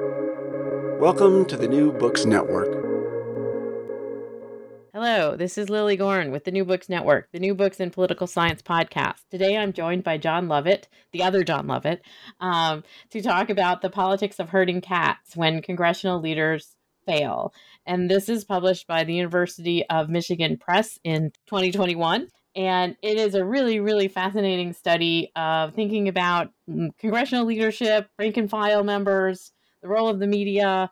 Welcome to the New Books Network. Hello, this is Lilly Goren with the New Books Network, the New Books in Political Science podcast. Today I'm joined by John Lovett, the other John Lovett, um, to talk about the politics of herding cats when congressional leaders fail. And this is published by the University of Michigan Press in 2021. And it is a really, really fascinating study of thinking about mm, congressional leadership, rank and file members, the role of the media,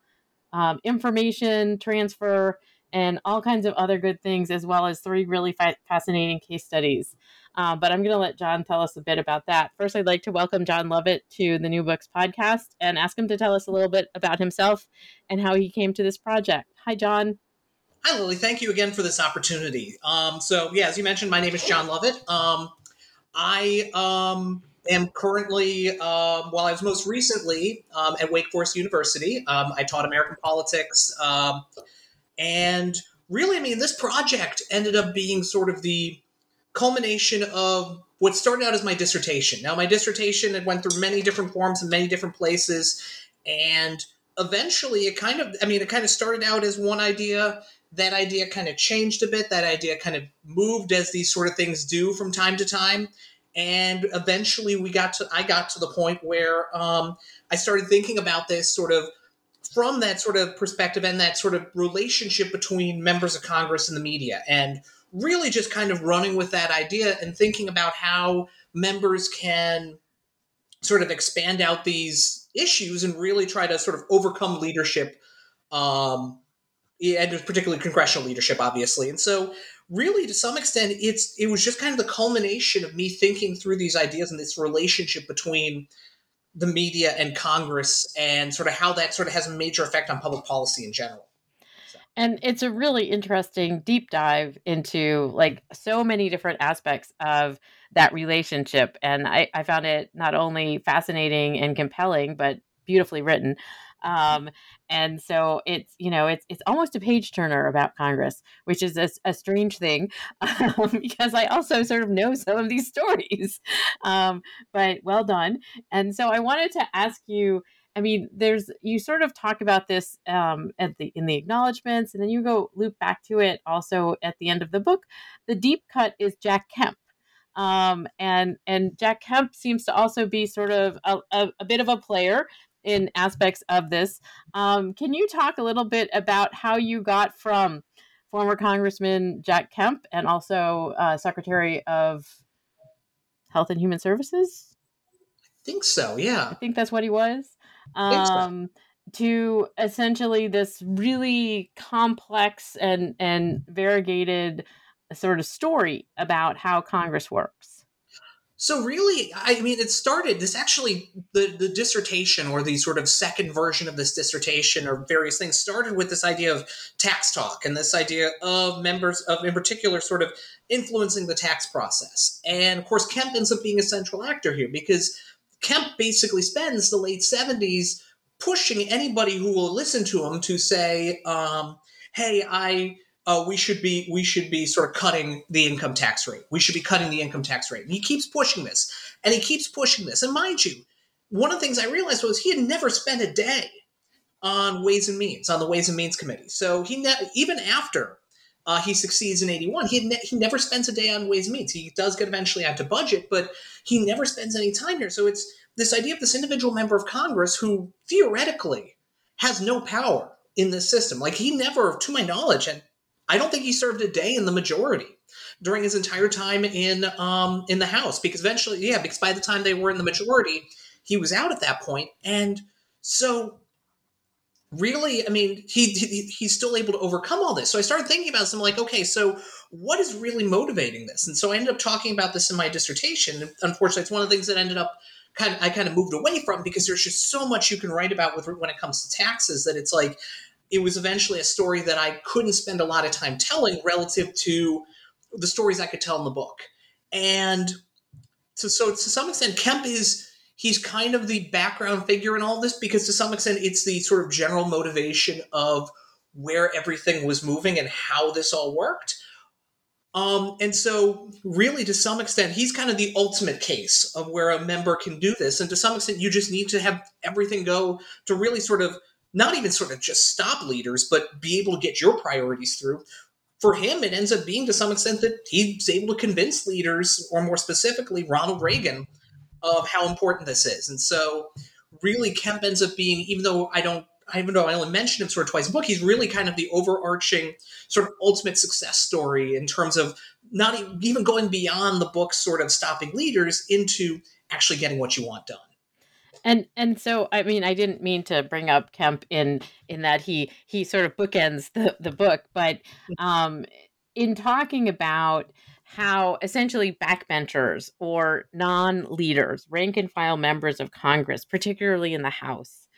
um, information transfer, and all kinds of other good things, as well as three really fa- fascinating case studies. Uh, but I'm going to let John tell us a bit about that. First, I'd like to welcome John Lovett to the New Books podcast and ask him to tell us a little bit about himself and how he came to this project. Hi, John. Hi, Lilly. Thank you again for this opportunity. Um, so, yeah, as you mentioned, my name is John Lovett. Um, I um, am currently, um, while I was most recently um, at Wake Forest University, um, I taught American politics. Um, and really, I mean, this project ended up being sort of the culmination of what started out as my dissertation. Now, my dissertation it went through many different forms and many different places, and eventually, it kind of, I mean, it kind of started out as one idea. That idea kind of changed a bit. That idea kind of moved as these sort of things do from time to time and eventually we got to i got to the point where um, i started thinking about this sort of from that sort of perspective and that sort of relationship between members of congress and the media. And really just kind of running with that idea and thinking about how members can sort of expand out these issues and really try to sort of overcome leadership um, and particularly congressional leadership obviously. And so really to some extent it's it was just kind of the culmination of me thinking through these ideas and this relationship between the media and congress and sort of how that sort of has a major effect on public policy in general. And it's a really interesting deep dive into like so many different aspects of that relationship. And i, I found it not only fascinating and compelling but beautifully written um, and so it's you know it's it's almost a page turner about Congress, which is a, a strange thing um, because I also sort of know some of these stories. Um, but well done. And so I wanted to ask you. I mean, there's you sort of talk about this um, at the in the acknowledgments, and then you go loop back to it also at the end of the book. The deep cut is Jack Kemp, um, and and Jack Kemp seems to also be sort of a, a, a, bit of a player in aspects of this. Um, can you talk a little bit about how you got from former Congressman Jack Kemp and also uh, Secretary of Health and Human Services? I think so, yeah. I think that's what he was. Um, so. To essentially this really complex and, and variegated sort of story about how Congress works. So really, I mean, it started. This actually, the the dissertation or the sort of second version of this dissertation or various things started with this idea of tax talk and this idea of members of, in particular, sort of influencing the tax process. And of course, Kemp ends up being a central actor here because Kemp basically spends the late seventies pushing anybody who will listen to him to say, um, "Hey, I." uh, we should be we should be sort of cutting the income tax rate. We should be cutting the income tax rate. And he keeps pushing this, and he keeps pushing this. And mind you, one of the things I realized was he had never spent a day on Ways and Means on the Ways and Means Committee. So he ne- even after uh, he succeeds in eighty one, he ne- he never spends a day on Ways and Means. He does get eventually onto budget, but he never spends any time here. So it's this idea of this individual member of Congress who theoretically has no power in this system. Like he never, to my knowledge, had I don't think he served a day in the majority during his entire time in um, in the House because eventually, yeah, because by the time they were in the majority, he was out at that point, and so really, I mean, he, he he's still able to overcome all this. So I started thinking about this. I'm like, okay, so what is really motivating this? And so I ended up talking about this in my dissertation. Unfortunately, it's one of the things that ended up kind of I kind of moved away from because there's just so much you can write about with when it comes to taxes that it's like it was eventually a story that I couldn't spend a lot of time telling relative to the stories I could tell in the book. And so, so to some extent, Kemp is he's kind of the background figure in all this because to some extent it's the sort of general motivation of where everything was moving and how this all worked. Um, and so, really, to some extent, he's kind of the ultimate case of where a member can do this. And to some extent, you just need to have everything go to really sort of not even sort of just stop leaders, but be able to get your priorities through. For him, it ends up being to some extent that he's able to convince leaders, or more specifically, Ronald Reagan, of how important this is. And so, really, Kemp ends up being, even though I don't even though I only mentioned him sort of twice in the book, he's really kind of the overarching sort of ultimate success story in terms of not even going beyond the book sort of stopping leaders into actually getting what you want done. And and so I mean I didn't mean to bring up Kemp in in that he he sort of bookends the the book, but mm-hmm. um in talking about how essentially backbenchers or non-leaders, rank and file members of Congress, particularly in the House,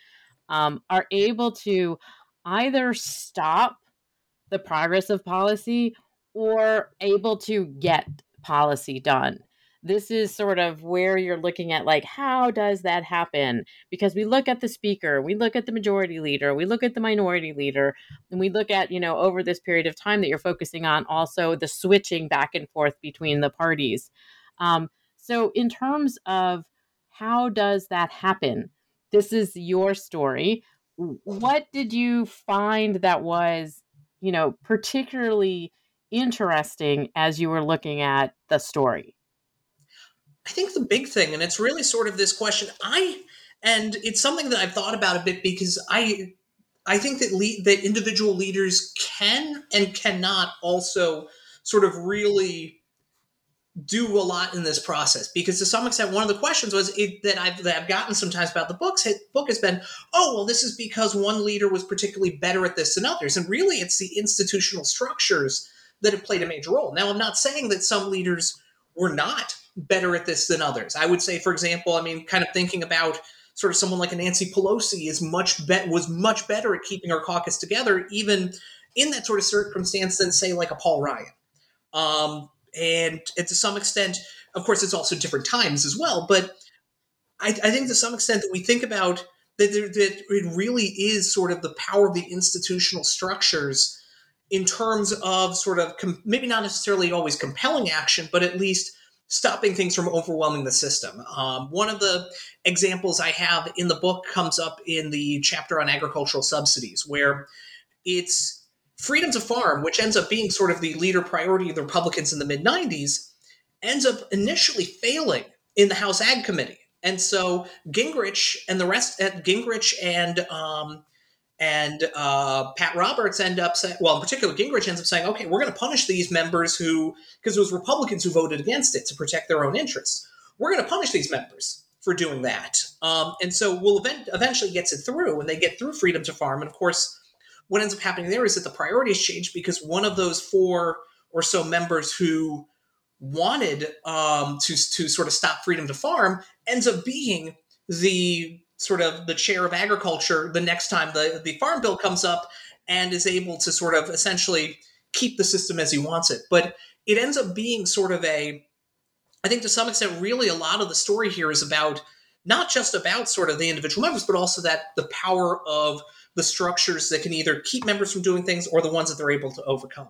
um, are able to either stop the progress of policy or able to get policy done. This is sort of where you're looking at like how does that happen? Because we look at the speaker, we look at the majority leader, we look at the minority leader, and we look at, you know, over this period of time that you're focusing on also the switching back and forth between the parties. Um, so in terms of how does that happen? this is your story. What did you find that was, you know, particularly interesting as you were looking at the story? I think the big thing, and it's really sort of this question, I and it's something that I've thought about a bit because I I think that le- that individual leaders can and cannot also sort of really do a lot in this process because to some extent one of the questions was it, that, I've, that I've gotten sometimes about the books book has been oh well this is because one leader was particularly better at this than others. And really it's the institutional structures that have played a major role. Now I'm not saying that some leaders were not better at this than others I would say for example I mean kind of thinking about sort of someone like a Nancy Pelosi is much bet was much better at keeping our caucus together even in that sort of circumstance than say like a Paul Ryan um, and, and to some extent, of course, it's also different times as well. But I, I think to some extent that we think about that, there, that it really is sort of the power of the institutional structures in terms of sort of com- maybe not necessarily always compelling action, but at least stopping things from overwhelming the system. Um, one of the examples I have in the book comes up in the chapter on agricultural subsidies, where it's freedom to farm, which ends up being sort of the leader priority of the Republicans in the mid 90s, ends up initially failing in the House Ag Committee. And so Gingrich and the rest, Gingrich and um, and uh, Pat Roberts end up saying, well, in particular, Gingrich ends up saying, okay, we're going to punish these members who, because it was Republicans who voted against it to protect their own interests. We're going to punish these members for doing that. Um, and so we'll event- eventually gets it through, and they get through freedom to farm. And of course, what ends up happening there is that the priorities change because one of those four or so members who wanted um, to to sort of stop freedom to farm ends up being the sort of the chair of agriculture the next time the the farm bill comes up and is able to sort of essentially keep the system as he wants it but it ends up being sort of a i think to some extent really a lot of the story here is about not just about sort of the individual members but also that the power of the structures that can either keep members from doing things or the ones that they're able to overcome.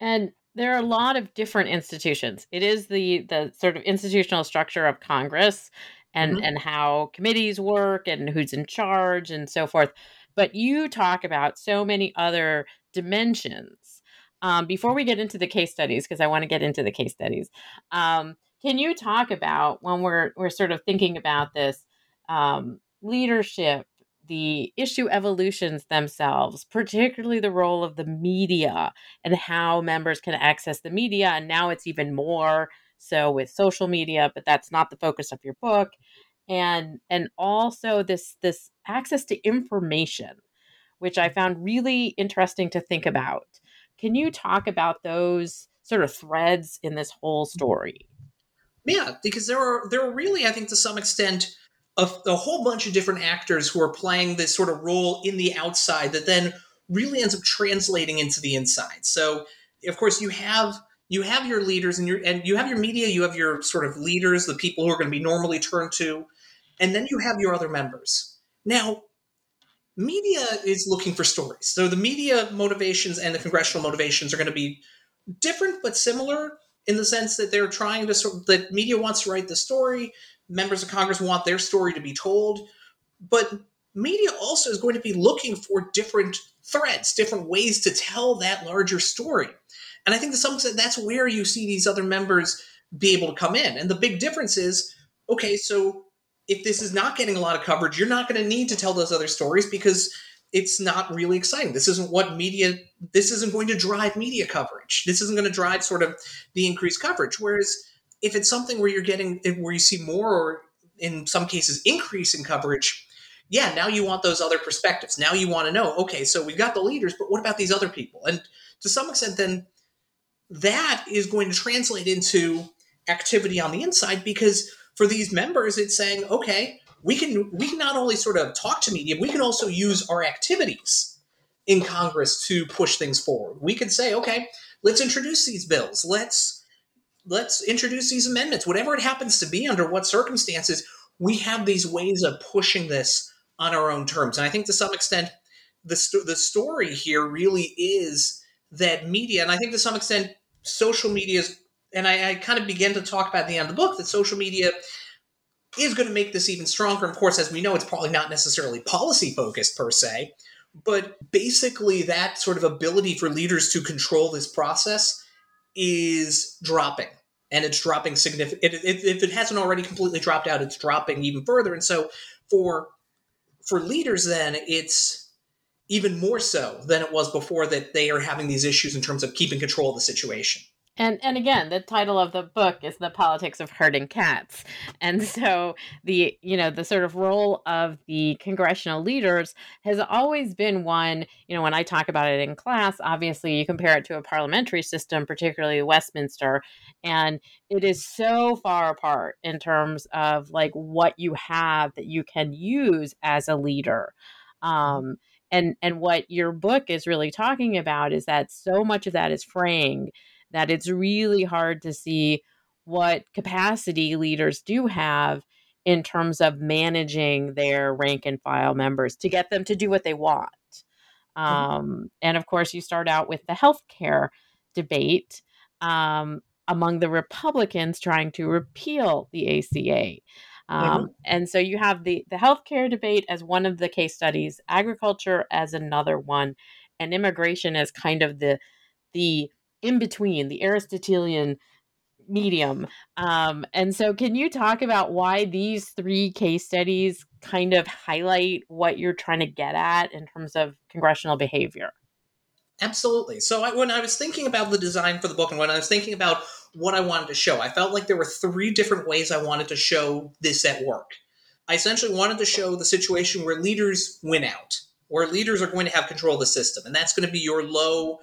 And there are a lot of different institutions. It is the the sort of institutional structure of Congress and mm-hmm. and how committees work and who's in charge and so forth. But you talk about so many other dimensions. Um, before we get into the case studies, because I want to get into the case studies, um, can you talk about when we're we're sort of thinking about this um, leadership the issue evolutions themselves, particularly the role of the media and how members can access the media. And now it's even more so with social media, but that's not the focus of your book. And and also this this access to information, which I found really interesting to think about. Can you talk about those sort of threads in this whole story? Yeah, because there are there are really, I think, to some extent, a, a whole bunch of different actors who are playing this sort of role in the outside that then really ends up translating into the inside. So, of course, you have you have your leaders and your and you have your media, you have your sort of leaders, the people who are going to be normally turned to, and then you have your other members. Now, media is looking for stories. So the media motivations and the congressional motivations are going to be different but similar in the sense that they're trying to sort that media wants to write the story, members of Congress want their story to be told, but media also is going to be looking for different threads, different ways to tell that larger story. And I think to some extent that's where you see these other members be able to come in. And the big difference is okay, so if this is not getting a lot of coverage, you're not going to need to tell those other stories because it's not really exciting. This isn't what media, this isn't going to drive media coverage. This isn't going to drive sort of the increased coverage. Whereas if it's something where you're getting, where you see more or in some cases increase in coverage, yeah, now you want those other perspectives. Now you want to know, okay, so we've got the leaders, but what about these other people? And to some extent, then that is going to translate into activity on the inside because for these members, it's saying, okay, we can we can not only sort of talk to media, we can also use our activities in Congress to push things forward. We could say, okay, let's introduce these bills. Let's let's introduce these amendments, whatever it happens to be, under what circumstances. We have these ways of pushing this on our own terms, and I think to some extent, the st- the story here really is that media, and I think to some extent, social media is. And I, I kind of begin to talk about the end of the book that social media is going to make this even stronger. Of course, as we know, it's probably not necessarily policy focused per se, but basically that sort of ability for leaders to control this process is dropping. And it's dropping significant. If it hasn't already completely dropped out, it's dropping even further. And so, for for leaders, then it's even more so than it was before that they are having these issues in terms of keeping control of the situation. And and again, the title of the book is The Politics of Herding Cats. And so the you know, the sort of role of the congressional leaders has always been one, you know, when I talk about it in class, obviously you compare it to a parliamentary system, particularly Westminster, and it is so far apart in terms of like what you have that you can use as a leader. Um and and what your book is really talking about is that so much of that is fraying that it's really hard to see what capacity leaders do have in terms of managing their rank and file members to get them to do what they want. Mm-hmm. Um, and of course, you start out with the healthcare debate um, among the Republicans trying to repeal the ACA. Um, mm-hmm. And so you have the the healthcare debate as one of the case studies, agriculture as another one, and immigration as kind of the the in between, the Aristotelian medium. Um, and so, can you talk about why these three case studies kind of highlight what you're trying to get at in terms of congressional behavior? Absolutely. So, I, when I was thinking about the design for the book and when I was thinking about what I wanted to show, I felt like there were three different ways I wanted to show this at work. I essentially wanted to show the situation where leaders win out, where leaders are going to have control of the system. And that's going to be your low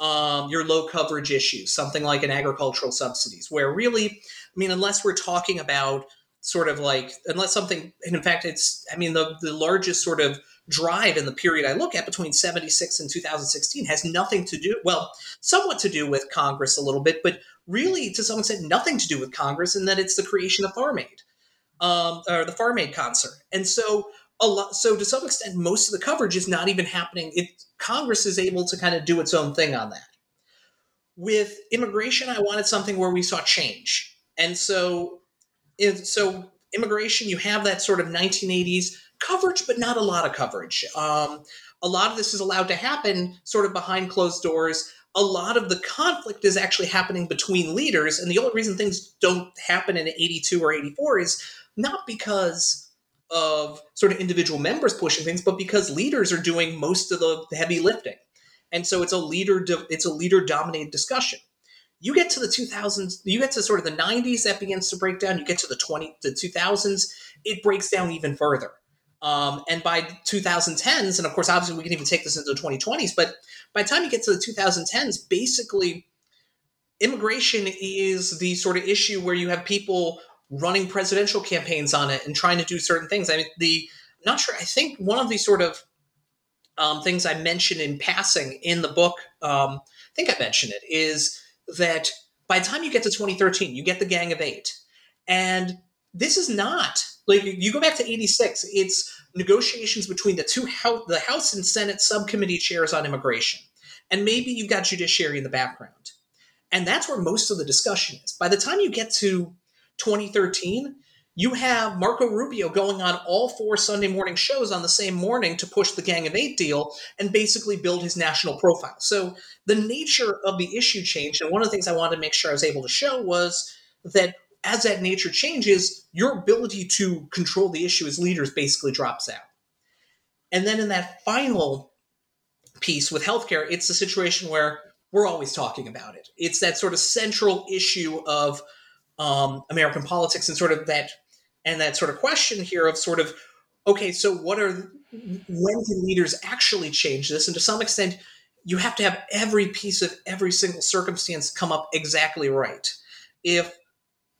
um, your low coverage issues, something like an agricultural subsidies, where really, I mean, unless we're talking about sort of like, unless something, and in fact, it's, I mean, the, the largest sort of drive in the period I look at between 76 and 2016 has nothing to do, well, somewhat to do with Congress a little bit, but really to some extent nothing to do with Congress in that it's the creation of Farm Aid, um, or the Farm Aid concert. And so a lot. So to some extent, most of the coverage is not even happening. It Congress is able to kind of do its own thing on that. With immigration, I wanted something where we saw change, and so, so immigration, you have that sort of 1980s coverage, but not a lot of coverage. Um, a lot of this is allowed to happen sort of behind closed doors. A lot of the conflict is actually happening between leaders, and the only reason things don't happen in 82 or 84 is not because of sort of individual members pushing things, but because leaders are doing most of the heavy lifting. And so it's a leader it's a leader dominated discussion. You get to the 2000s, you get to sort of the 90s that begins to break down. You get to the 20 the 2000s, it breaks down even further. Um, and by 2010s, and of course, obviously, we can even take this into the 2020s, but by the time you get to the 2010s, basically, immigration is the sort of issue where you have people running presidential campaigns on it and trying to do certain things. I mean, the I'm not sure. I think one of these sort of um, things I mentioned in passing in the book, um, I think I mentioned it, is that by the time you get to 2013, you get the Gang of Eight, and this is not like you go back to 86. It's negotiations between the two house, the House and Senate subcommittee chairs on immigration, and maybe you've got judiciary in the background. And that's where most of the discussion is. By the time you get to 2013, you have Marco Rubio going on all four Sunday morning shows on the same morning to push the Gang of Eight deal and basically build his national profile. So the nature of the issue changed. And one of the things I wanted to make sure I was able to show was that as that nature changes, your ability to control the issue as leaders basically drops out. And then in that final piece with healthcare, it's a situation where we're always talking about it. It's that sort of central issue of um, American politics and sort of that and that sort of question here of sort of okay, so what are when can leaders actually change this? And to some extent, you have to have every piece of every single circumstance come up exactly right. If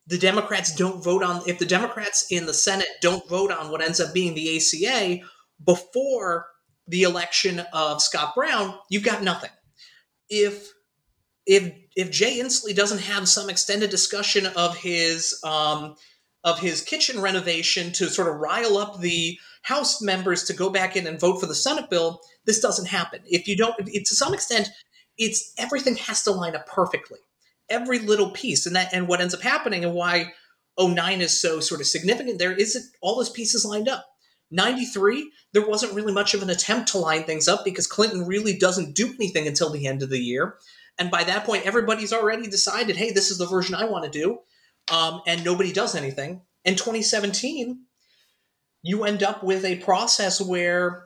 the Democrats don't vote on, if the Democrats in the Senate don't vote on what ends up being the ACA before the election of Scott Brown, you've got nothing. If if if Jay Inslee doesn't have some extended discussion of his um, of his kitchen renovation to sort of rile up the House members to go back in and vote for the Senate bill, this doesn't happen. If you don't, it, to some extent, it's everything has to line up perfectly, every little piece, and that and what ends up happening and why 09 is so sort of significant. There isn't all those pieces lined up. 93, there wasn't really much of an attempt to line things up because Clinton really doesn't do anything until the end of the year. And by that point, everybody's already decided, hey, this is the version I want to do um, and nobody does anything. In 2017, you end up with a process where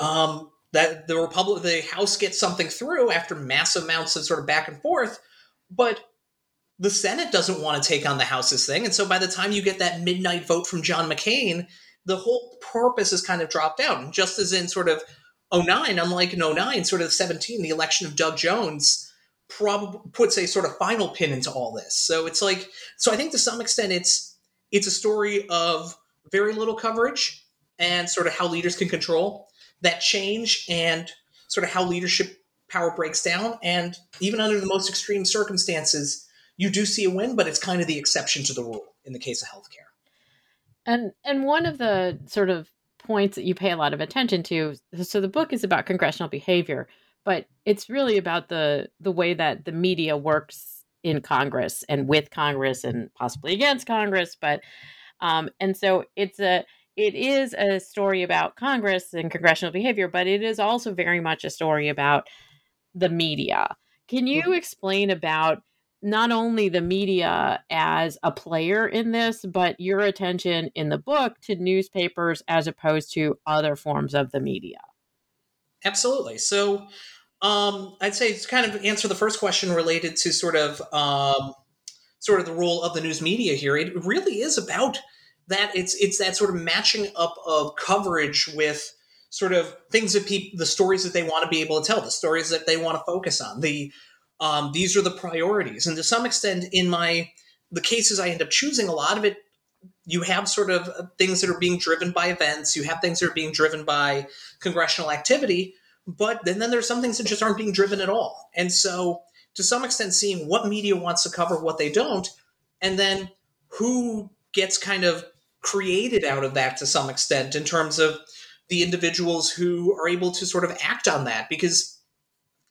um, that the Republic, the House gets something through after massive amounts of sort of back and forth, but the Senate doesn't want to take on the House's thing, and so by the time you get that midnight vote from John McCain, the whole purpose is kind of dropped out. And just as in sort of 09, unlike in 09, sort of 17, the election of Doug Jones probably puts a sort of final pin into all this. So it's like so I think to some extent it's it's a story of very little coverage and sort of how leaders can control that change and sort of how leadership power breaks down and even under the most extreme circumstances you do see a win but it's kind of the exception to the rule in the case of healthcare. And and one of the sort of points that you pay a lot of attention to so the book is about congressional behavior but it's really about the the way that the media works in Congress and with Congress and possibly against Congress. But um, and so it's a it is a story about Congress and congressional behavior, but it is also very much a story about the media. Can you mm-hmm. explain about not only the media as a player in this, but your attention in the book to newspapers as opposed to other forms of the media? Absolutely. So um, I'd say to kind of answer the first question related to sort of um, sort of the role of the news media here. It really is about that. It's it's that sort of matching up of coverage with sort of things that people, the stories that they want to be able to tell, the stories that they want to focus on. The um, these are the priorities, and to some extent, in my the cases I end up choosing, a lot of it you have sort of things that are being driven by events. You have things that are being driven by congressional activity but then, then there's some things that just aren't being driven at all. And so, to some extent, seeing what media wants to cover, what they don't, and then who gets kind of created out of that to some extent in terms of the individuals who are able to sort of act on that because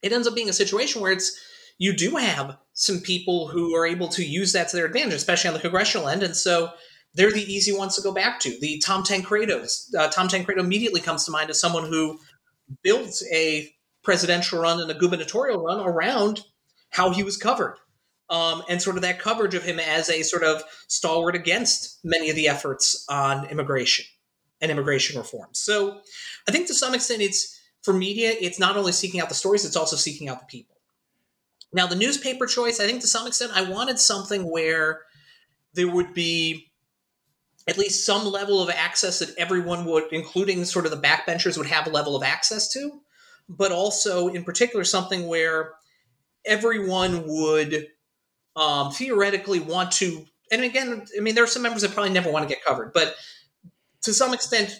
it ends up being a situation where it's you do have some people who are able to use that to their advantage, especially on the congressional end, and so they're the easy ones to go back to. The Tom Tancredo's uh, Tom Tancredo immediately comes to mind as someone who built a presidential run and a gubernatorial run around how he was covered. Um, and sort of that coverage of him as a sort of stalwart against many of the efforts on immigration and immigration reform. So I think to some extent it's for media, it's not only seeking out the stories, it's also seeking out the people. Now, the newspaper choice, I think to some extent, I wanted something where there would be at least some level of access that everyone would, including sort of the backbenchers, would have a level of access to, but also in particular something where everyone would um, theoretically want to. And again, I mean, there are some members that probably never want to get covered, but to some extent,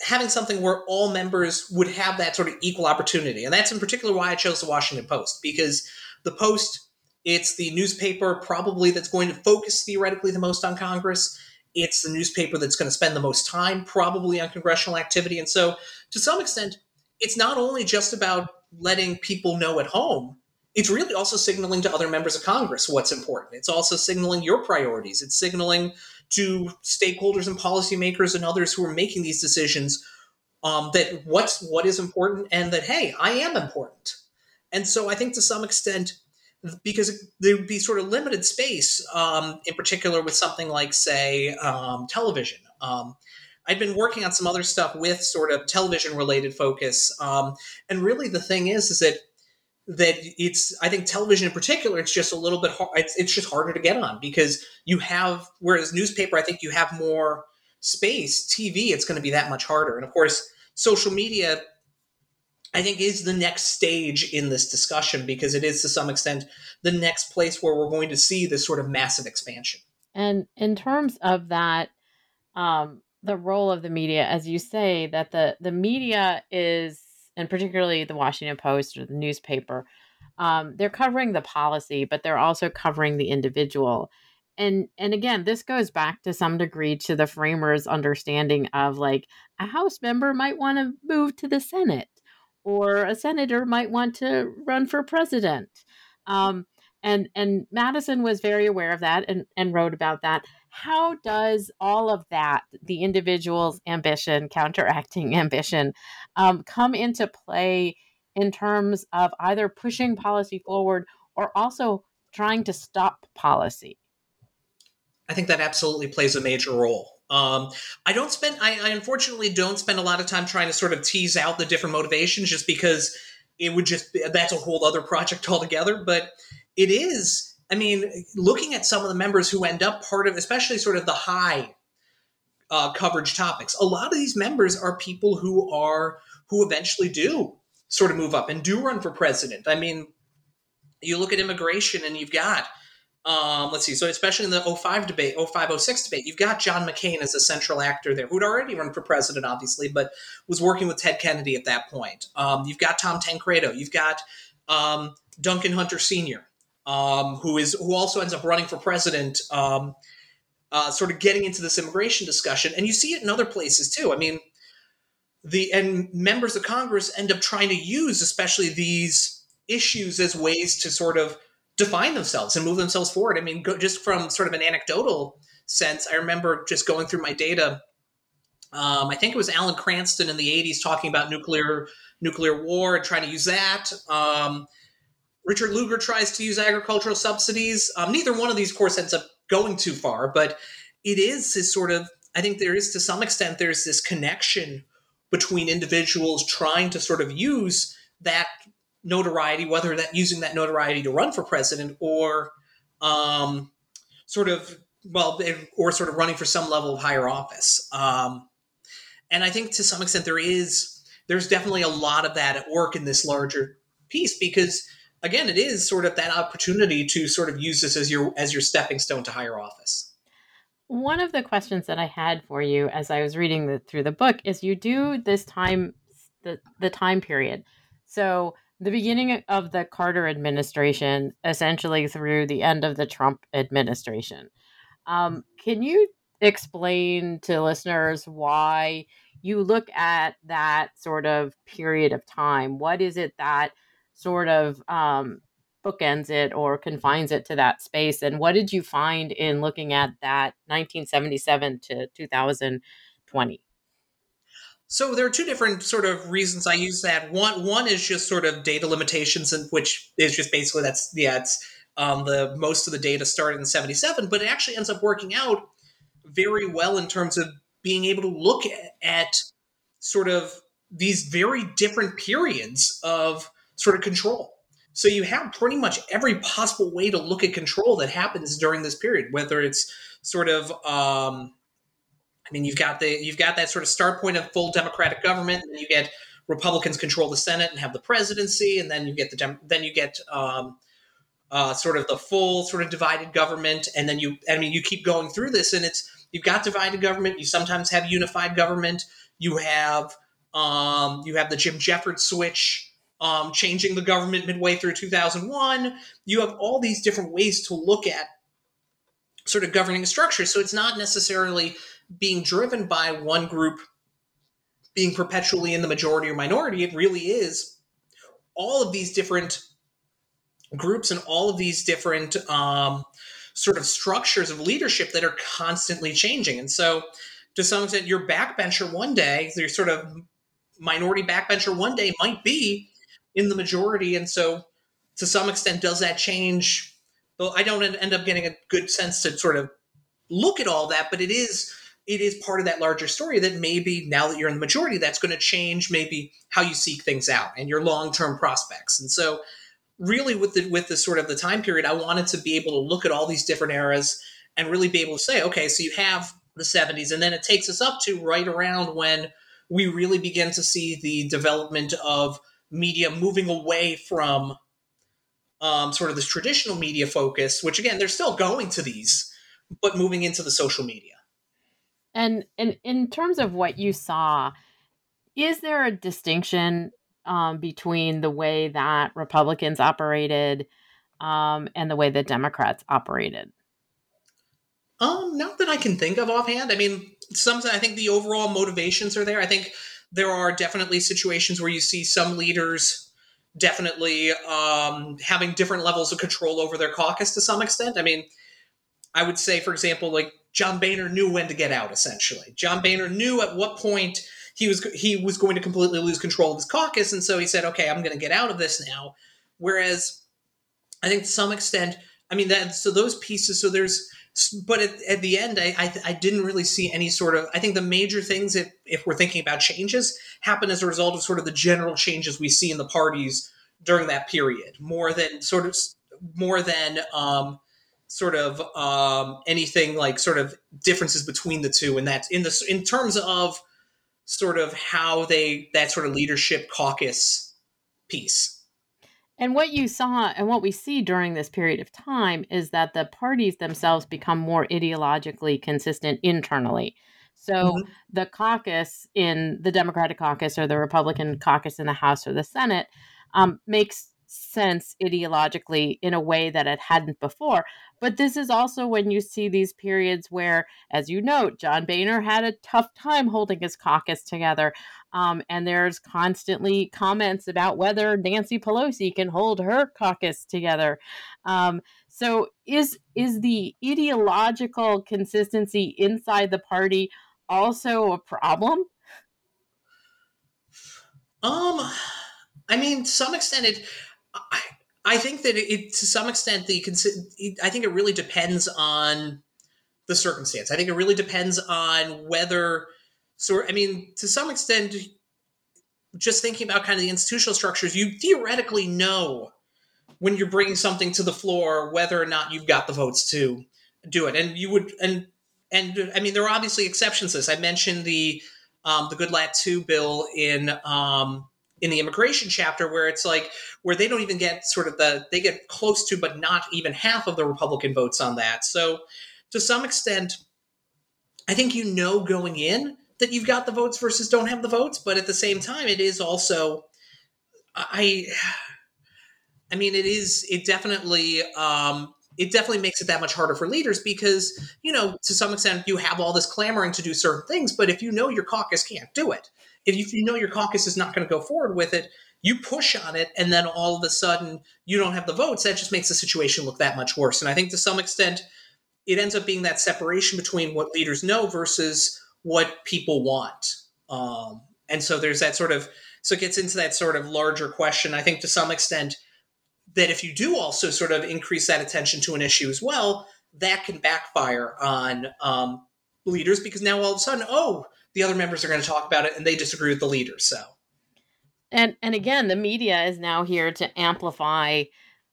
having something where all members would have that sort of equal opportunity. And that's in particular why I chose the Washington Post, because the Post, it's the newspaper probably that's going to focus theoretically the most on Congress it's the newspaper that's going to spend the most time probably on congressional activity. And so, to some extent, it's not only just about letting people know at home, it's really also signaling to other members of Congress what's important. It's also signaling your priorities. It's signaling to stakeholders and policymakers and others who are making these decisions um, that what's what is important and that hey, I am important. And so I think to some extent, because there would be sort of limited space, um, in particular with something like say um, television. Um, I've been working on some other stuff with sort of television related focus, um, and really the thing is, is that that it's I think television in particular it's just a little bit hard it's, it's just harder to get on because you have whereas newspaper I think you have more space TV it's going to be that much harder. And of course social media I think is the next stage in this discussion because it is to some extent the next place where we're going to see this sort of massive expansion. And in terms of that um, the role of the media as you say that the the media is and particularly the Washington Post or the newspaper, um, they're covering the policy, but they're also covering the individual. And and again, this goes back to some degree to the framers' understanding of like a House member might want to move to the Senate, or a senator might want to run for president. Um, and and Madison was very aware of that and, and wrote about that how does all of that, the individual's ambition, counteracting ambition, um, come into play in terms of either pushing policy forward or also trying to stop policy? I think that absolutely plays a major role. Um, I don't spend, I, I, unfortunately don't spend a lot of time trying to sort of tease out the different motivations just because it would just, be, that's a whole other project altogether. But it is I mean, looking at some of the members who end up part of, especially sort of the high uh, coverage topics, a lot of these members are people who are who eventually do sort of move up and do run for president. I mean, you look at immigration and you've got um, let's see. So especially in the 05 debate, 05, 06 debate, you've got John McCain as a central actor there, who'd already run for president, obviously, but was working with Ted Kennedy at that point. Um, you've got Tom Tancredo. You've got um, Duncan Hunter Sr um, who is who also ends up running for president, um, uh, sort of getting into this immigration discussion, and you see it in other places too. I mean, the and members of Congress end up trying to use, especially these issues, as ways to sort of define themselves and move themselves forward. I mean, go, just from sort of an anecdotal sense, I remember just going through my data. Um, I think it was Alan Cranston in the '80s talking about nuclear nuclear war and trying to use that. Um, Richard Lugar tries to use agricultural subsidies. Um, neither one of these, of course, ends up going too far, but it is this sort of, I think there is to some extent, there's this connection between individuals trying to sort of use that notoriety, whether that using that notoriety to run for president or um, sort of, well, or sort of running for some level of higher office. Um, and I think to some extent there is, there's definitely a lot of that at work in this larger piece because again, it is sort of that opportunity to sort of use this as your as your stepping stone to higher office. One of the questions that I had for you as I was reading the, through the book is you do this time the the time period. So the beginning of the Carter administration, essentially through the end of the Trump administration. Um, can you explain to listeners why you look at that sort of period of time? What is it that sort of um, bookends it or confines it to that space. And what did you find in looking at that 1977 to 2020? So there are two different sort of reasons I use that. One one is just sort of data limitations, and which is just basically that's yeah, it's um, the most of the data started in '77, but it actually ends up working out very well in terms of being able to look at, at sort of these very different periods of sort of control. So you have pretty much every possible way to look at control that happens during this period, whether it's sort of um, I mean, you've got the you've got that sort of start point of full democratic government, and you get Republicans control the Senate and have the presidency, and then you get the then you get um, uh, sort of the full sort of divided government, and then you I mean you keep going through this, and it's you've got divided government. You sometimes have unified government. You have um, you have the Jim Jeffords switch um, changing the government midway through 2001. You have all these different ways to look at sort of governing structure. So it's not necessarily being driven by one group being perpetually in the majority or minority. It really is all of these different groups and all of these different um, sort of structures of leadership that are constantly changing. And so, to some extent, your backbencher one day, your sort of minority backbencher one day might be in the majority. And so, to some extent, does that change? Well, I don't end up getting a good sense to sort of look at all that, but it is it is part of that larger story that maybe now that you're in the majority, that's going to change maybe how you seek things out and your long term prospects. And so, really, with the with the sort of the time period, I wanted to be able to look at all these different eras and really be able to say, okay, so you have the 70s, and then it takes us up to right around when we really begin to see the development of media moving away from um, sort of this traditional media focus, which again, they're still going to these, but moving into the social media. And, and in terms of what you saw, is there a distinction um, between the way that Republicans operated um, and the way that Democrats operated? Um, not that I can think of offhand. I mean, some I think the overall motivations are there. I think there are definitely situations where you see some leaders definitely um, having different levels of control over their caucus to some extent. I mean, I would say, for example, like John Boehner knew when to get out. Essentially, John Boehner knew at what point he was he was going to completely lose control of his caucus, and so he said, "Okay, I'm going to get out of this now." Whereas, I think to some extent, I mean that so those pieces. So there's but at, at the end, I, I, I didn't really see any sort of. I think the major things, if if we're thinking about changes, happen as a result of sort of the general changes we see in the parties during that period, more than sort of more than um, sort of um, anything like sort of differences between the two, and that's in the in terms of sort of how they that sort of leadership caucus piece. And what you saw and what we see during this period of time is that the parties themselves become more ideologically consistent internally. So mm-hmm. the caucus in the Democratic caucus or the Republican caucus in the House or the Senate um, makes sense ideologically in a way that it hadn't before. But this is also when you see these periods where, as you note, John Boehner had a tough time holding his caucus together. Um, and there's constantly comments about whether Nancy Pelosi can hold her caucus together. Um, so is is the ideological consistency inside the party also a problem? Um, I mean, to some extent, it. I, think that it, to some extent, the I think it really depends on the circumstance. I think it really depends on whether. So, I mean, to some extent, just thinking about kind of the institutional structures, you theoretically know when you're bringing something to the floor whether or not you've got the votes to do it. And you would, and and I mean, there are obviously exceptions to this. I mentioned the um, the Goodlatte two bill in um, in the immigration chapter where it's like where they don't even get sort of the they get close to but not even half of the republican votes on that. So to some extent i think you know going in that you've got the votes versus don't have the votes but at the same time it is also i i mean it is it definitely um it definitely makes it that much harder for leaders because you know to some extent you have all this clamoring to do certain things but if you know your caucus can't do it if you know your caucus is not going to go forward with it, you push on it, and then all of a sudden you don't have the votes. That just makes the situation look that much worse. And I think to some extent, it ends up being that separation between what leaders know versus what people want. Um, and so there's that sort of so it gets into that sort of larger question. I think to some extent that if you do also sort of increase that attention to an issue as well, that can backfire on um, leaders because now all of a sudden, oh, the other members are going to talk about it and they disagree with the leader. So, and and again, the media is now here to amplify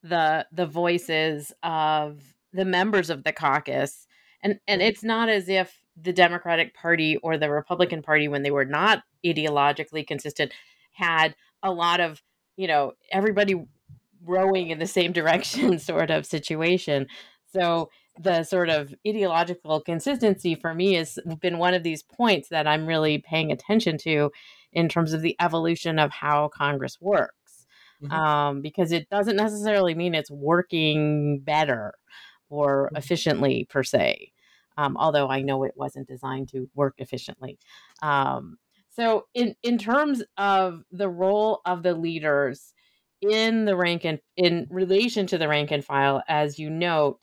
the the voices of the members of the caucus, and and it's not as if the Democratic Party or the Republican Party, when they were not ideologically consistent, had a lot of you know everybody rowing in the same direction sort of situation. So the sort of ideological consistency for me has been one of these points that I'm really paying attention to in terms of the evolution of how Congress works. Mm-hmm. Um, because it doesn't necessarily mean it's working better or mm-hmm. efficiently per se, um, although I know it wasn't designed to work efficiently. Um, so, in, in terms of the role of the leaders, in the rank and in relation to the rank and file, as you note,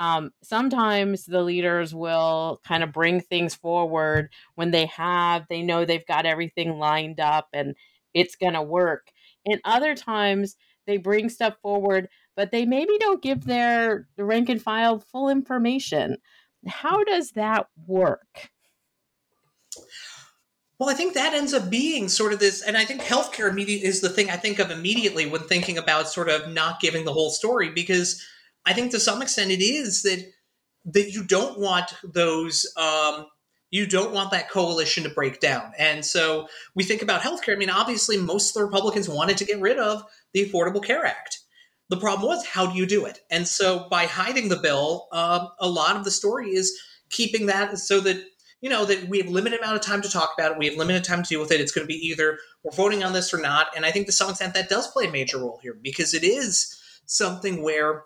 um, sometimes the leaders will kind of bring things forward when they have, they know they've got everything lined up and it's going to work. And other times they bring stuff forward, but they maybe don't give their rank and file full information. How does that work? Well, I think that ends up being sort of this, and I think healthcare immediate is the thing I think of immediately when thinking about sort of not giving the whole story, because I think to some extent it is that that you don't want those um, you don't want that coalition to break down. And so we think about healthcare. I mean, obviously, most of the Republicans wanted to get rid of the Affordable Care Act. The problem was, how do you do it? And so by hiding the bill, uh, a lot of the story is keeping that so that you know that we have limited amount of time to talk about it. We have limited time to deal with it. It's going to be either we're voting on this or not. And I think to some extent that does play a major role here because it is something where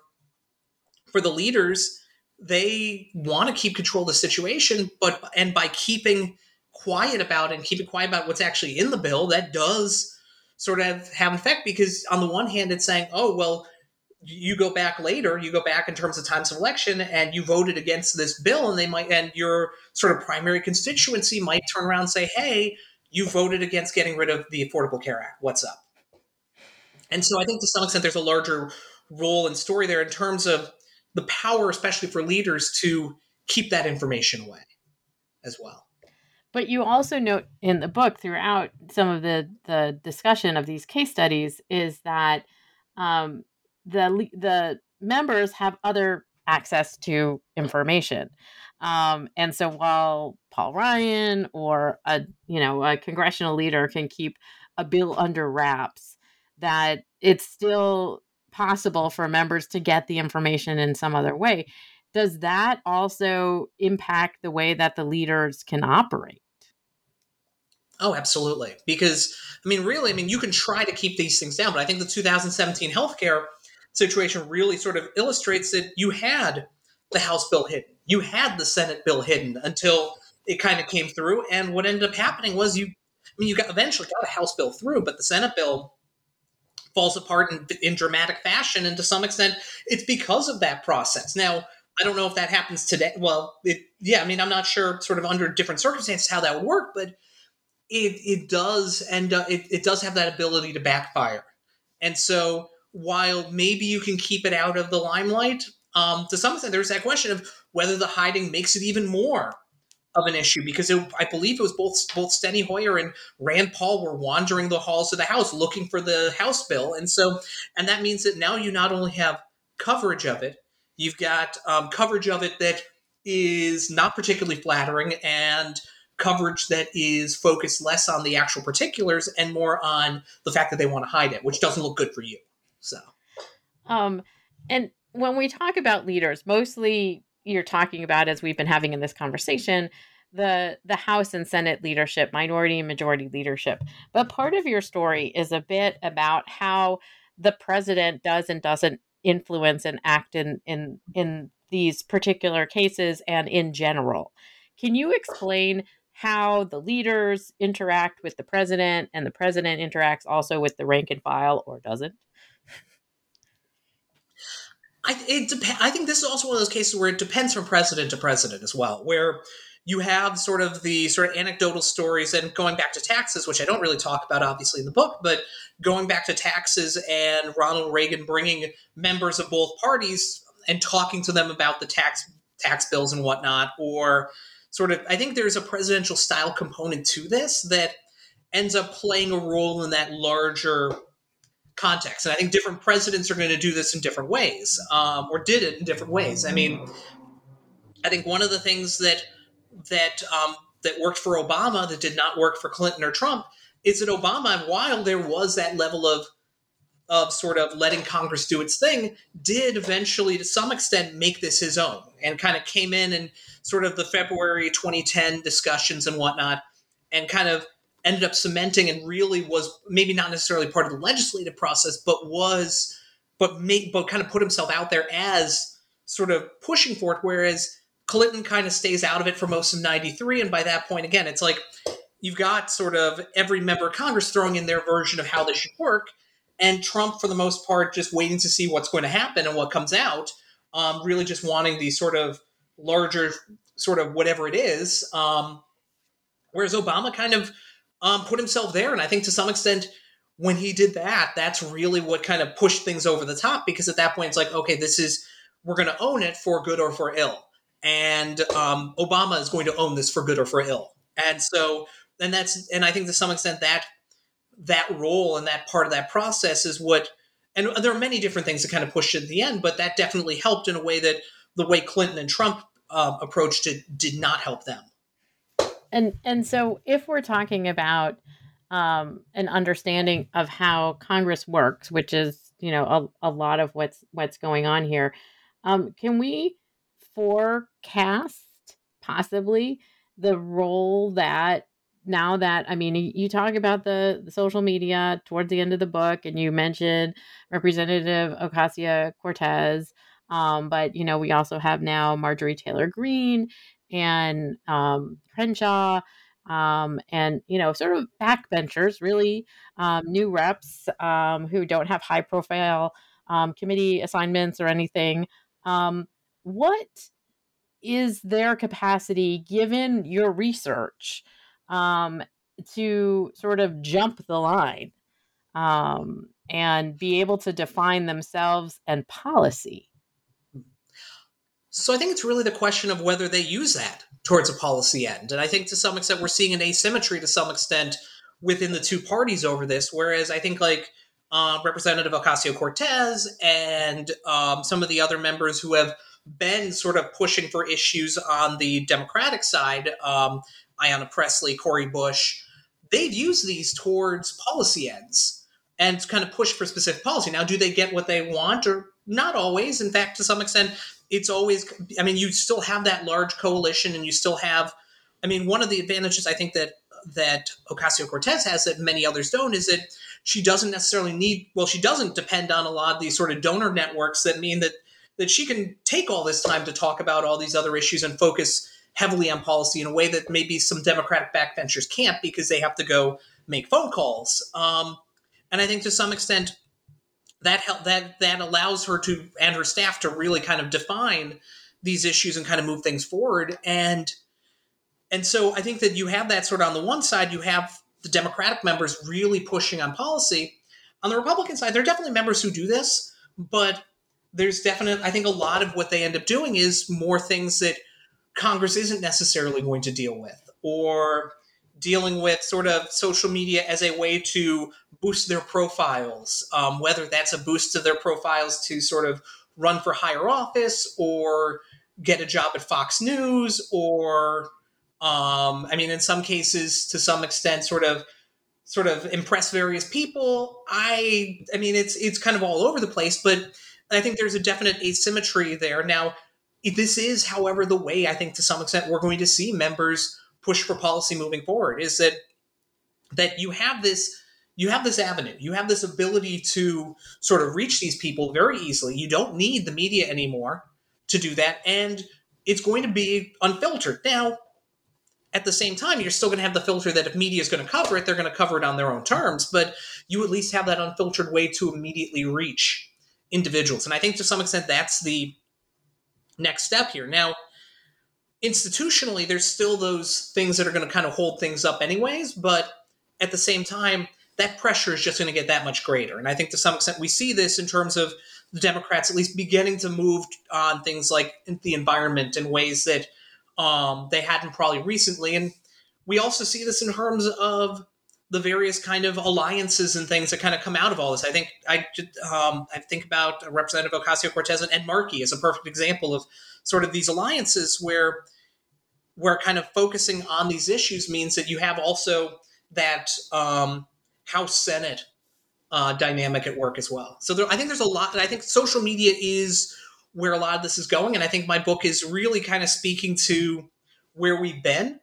for the leaders they want to keep control of the situation, but and by keeping quiet about it and keeping quiet about what's actually in the bill, that does sort of have an effect because on the one hand it's saying, oh well, you go back later, you go back in terms of times of election, and you voted against this bill, and they might, and your sort of primary constituency might turn around and say, "Hey, you voted against getting rid of the Affordable Care Act. What's up?" And so I think to some extent there's a larger role and story there in terms of the power, especially for leaders, to keep that information away as well. But you also note in the book throughout some of the the discussion of these case studies is that um, the the members have other access to information. Um, and so while Paul Ryan or a you know a congressional leader can keep a bill under wraps, that it's still possible for members to get the information in some other way. Does that also impact the way that the leaders can operate? Oh, absolutely. Because I mean, really, I mean, you can try to keep these things down, but I think the 2017 healthcare situation really sort of illustrates that you had the House bill hidden, you had the Senate bill hidden until it kind of came through. And what ended up happening was you, I mean, you got eventually got a House bill through, but the Senate bill falls apart in, in dramatic fashion, and to some extent, it's because of that process. Now, I don't know if that happens today. Well, it, yeah, I mean, I'm not sure, sort of under different circumstances, how that would work, but it it does, and it, it does have that ability to backfire. And so while maybe you can keep it out of the limelight, um, to some extent, there's that question of whether the hiding makes it even more of an issue because it, I believe it was both both Steny Hoyer and Rand Paul were wandering the halls of the House looking for the House bill, and so and that means that now you not only have coverage of it, you've got um, coverage of it that is not particularly flattering and coverage that is focused less on the actual particulars and more on the fact that they want to hide it, which doesn't look good for you. So, um, and when we talk about leaders, mostly you're talking about, as we've been having in this conversation, the the House and Senate leadership, minority and majority leadership. But part of your story is a bit about how the president does and doesn't influence and act in in in these particular cases and in general. Can you explain how the leaders interact with the president and the president interacts also with the rank and file or doesn't? I, it dep- I think this is also one of those cases where it depends from president to president as well, where you have sort of the sort of anecdotal stories and going back to taxes, which I don't really talk about obviously in the book, but going back to taxes and Ronald Reagan bringing members of both parties and talking to them about the tax tax bills and whatnot, or sort of I think there's a presidential style component to this that ends up playing a role in that larger context. And I think different presidents are going to do this in different ways, um, or did it in different ways. I mean, I think one of the things that that um, that worked for Obama that did not work for Clinton or Trump is that Obama, while there was that level of of sort of letting Congress do its thing, did eventually, to some extent, make this his own, and kind of came in and sort of the February 2010 discussions and whatnot, and kind of ended up cementing and really was maybe not necessarily part of the legislative process, but was but made but kind of put himself out there as sort of pushing for it. Whereas Clinton kind of stays out of it for most of '93, and by that point, again, it's like you've got sort of every member of Congress throwing in their version of how this should work, and Trump, for the most part, just waiting to see what's going to happen and what comes out. Um, really, just wanting the sort of larger, sort of whatever it is. Um, whereas Obama kind of um, put himself there, and I think to some extent, when he did that, that's really what kind of pushed things over the top. Because at that point, it's like, okay, this is we're going to own it for good or for ill, and um, Obama is going to own this for good or for ill. And so, and that's, and I think to some extent that that role and that part of that process is what and there are many different things that kind of pushed at the end but that definitely helped in a way that the way clinton and trump uh, approached it did not help them and and so if we're talking about um, an understanding of how congress works which is you know a, a lot of what's what's going on here um, can we forecast possibly the role that now that I mean, you talk about the, the social media towards the end of the book, and you mentioned Representative Ocasio Cortez. Um, but you know, we also have now Marjorie Taylor Greene and um, Crenshaw, um, and you know, sort of backbenchers, really um, new reps um, who don't have high profile um, committee assignments or anything. Um, what is their capacity, given your research? to sort of jump the line um, and be able to define themselves and policy. So I think it's really the question of whether they use that towards a policy end. And I think to some extent we're seeing an asymmetry to some extent within the two parties over this. Whereas I think like uh, Representative Ocasio Cortez and um, some of the other members who have been sort of pushing for issues on the Democratic side, um, Ayanna Pressley, Cori Bush, they've used these towards policy ends and kind of push for specific policy. Now, do they get what they want or not always? In fact, to some extent, it's always, I mean, you still have that large coalition and you still have, I mean, one of the advantages I think that that Ocasio Cortez has that many others don't is that she doesn't necessarily need, well, she doesn't depend on a lot of these sort of donor networks that mean that that she can take all this time to talk about all these other issues and focus heavily on policy in a way that maybe some Democratic backbenchers can't because they have to go make phone calls. Um, and I think to some extent that help, that that allows her to and her staff to really kind of define these issues and kind of move things forward. And and so I think that you have that sort of on the one side, you have the Democratic members really pushing on policy. On the Republican side, there are definitely members who do this, but there's definite I think a lot of what they end up doing is more things that Congress isn't necessarily going to deal with, or dealing with sort of social media as a way to boost their profiles, um, whether that's a boost to their profiles to sort of run for higher office or get a job at Fox News, or um, I mean, in some cases, to some extent, sort of sort of impress various people. I I mean, it's it's kind of all over the place, but I think there's a definite asymmetry there. Now, this is, however, the way I think to some extent we're going to see members push for policy moving forward is that that you have this you have this avenue. You have this ability to sort of reach these people very easily. You don't need the media anymore to do that and it's going to be unfiltered. Now at the same time you're still going to have the filter that if media is going to cover it they're going to cover it on their own terms but you at least have that unfiltered way to immediately reach individuals. And i think to some extent that's the next step here. Now, institutionally, there's still those things that are going to kind of hold things up, anyways, but at the same time, that pressure is just going to get that much greater. And I think to some extent, we see this in terms of the Democrats at least beginning to move on things like the environment in ways that um, they hadn't probably recently. And we also see this in terms of the various kind of alliances and things that kind of come out of all this. I think I um, I think about Representative Ocasio Cortez and Ed Markey as a perfect example of sort of these alliances where where kind of focusing on these issues means that you have also that um, House Senate uh, dynamic at work as well. So there, I think there's a lot, and I think social media is where a lot of this is going, and I think my book is really kind of speaking to where we've been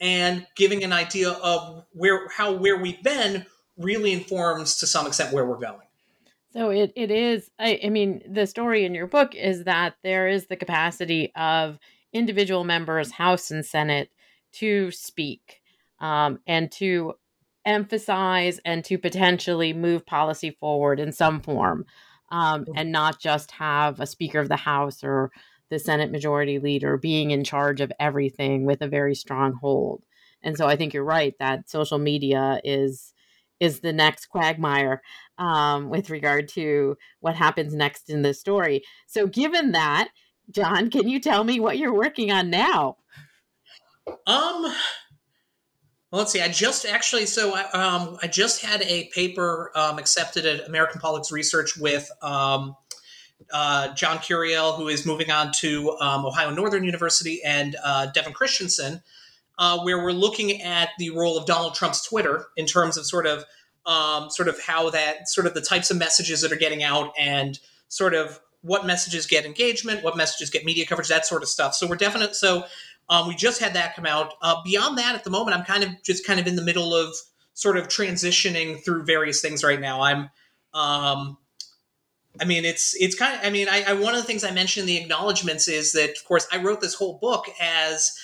and giving an idea of where how where we've been really informs to some extent where we're going. So it, it is I, I mean the story in your book is that there is the capacity of individual members, House and Senate, to speak um, and to emphasize and to potentially move policy forward in some form um, and not just have a Speaker of the House or the Senate Majority Leader being in charge of everything with a very strong hold. And so I think you're right that social media is is the next quagmire um, with regard to what happens next in the story. So, given that, John, can you tell me what you're working on now? Um, well, let's see. I just actually, so I, um, I just had a paper um, accepted at American Politics Research with um, uh, John Curiel, who is moving on to um, Ohio Northern University, and uh, Devin Christensen, uh, where we're looking at the role of Donald Trump's Twitter in terms of sort of um, sort of how that sort of the types of messages that are getting out and sort of what messages get engagement, what messages get media coverage, that sort of stuff. So we're definite. So um, we just had that come out. Uh, beyond that, at the moment, I'm kind of just kind of in the middle of sort of transitioning through various things right now. I'm, um, I mean, it's it's kind of. I mean, I, I one of the things I mentioned in the acknowledgments is that, of course, I wrote this whole book as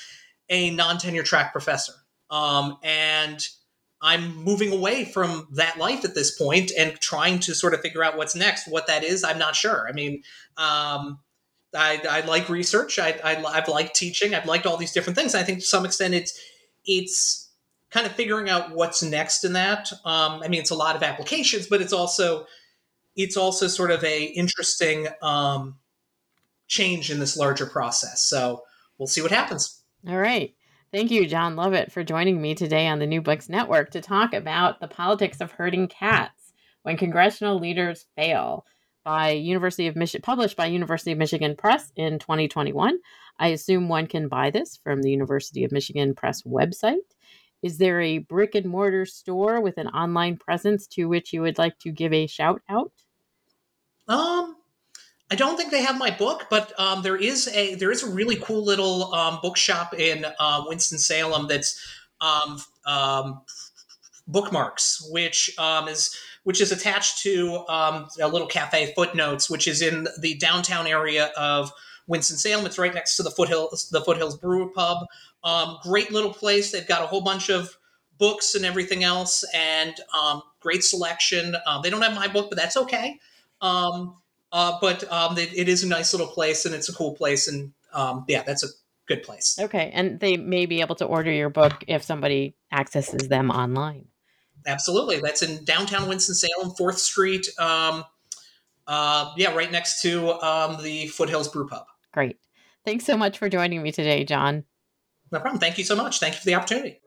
a non-tenure track professor, um, and I'm moving away from that life at this point and trying to sort of figure out what's next. What that is, I'm not sure. I mean, um, I, I like research. I, I, I've liked teaching. I've liked all these different things. I think to some extent it's it's kind of figuring out what's next in that. Um, I mean, it's a lot of applications, but it's also it's also sort of a interesting um, change in this larger process. So we'll see what happens. All right. Thank you, John Lovett, for joining me today on the New Books Network to talk about the politics of herding cats when congressional leaders fail by University of Michigan, published by University of Michigan Press in 2021. I assume one can buy this from the University of Michigan Press website. Is there a brick and mortar store with an online presence to which you would like to give a shout out? Um, I don't think they have my book, but um, there is a there is a really cool little um, bookshop in uh, Winston Salem that's um, um, bookmarks, which um, is which is attached to um, a little cafe footnotes, which is in the downtown area of Winston Salem. It's right next to the foothills, the Foothills Brew Pub. Um, great little place. They've got a whole bunch of books and everything else, and um, great selection. Um, they don't have my book, but that's okay. Um, uh, but it, um, it is a nice little place, and it's a cool place, and yeah, that's a good place. Okay, and they may be able to order your book if somebody accesses them online. Absolutely. That's in downtown Winston-Salem, 4th Street. Um, uh, yeah, right next to um, the Foothills Brew Pub. Great. Thanks so much for joining me today, John. No problem. Thank you so much. Thank you for the opportunity.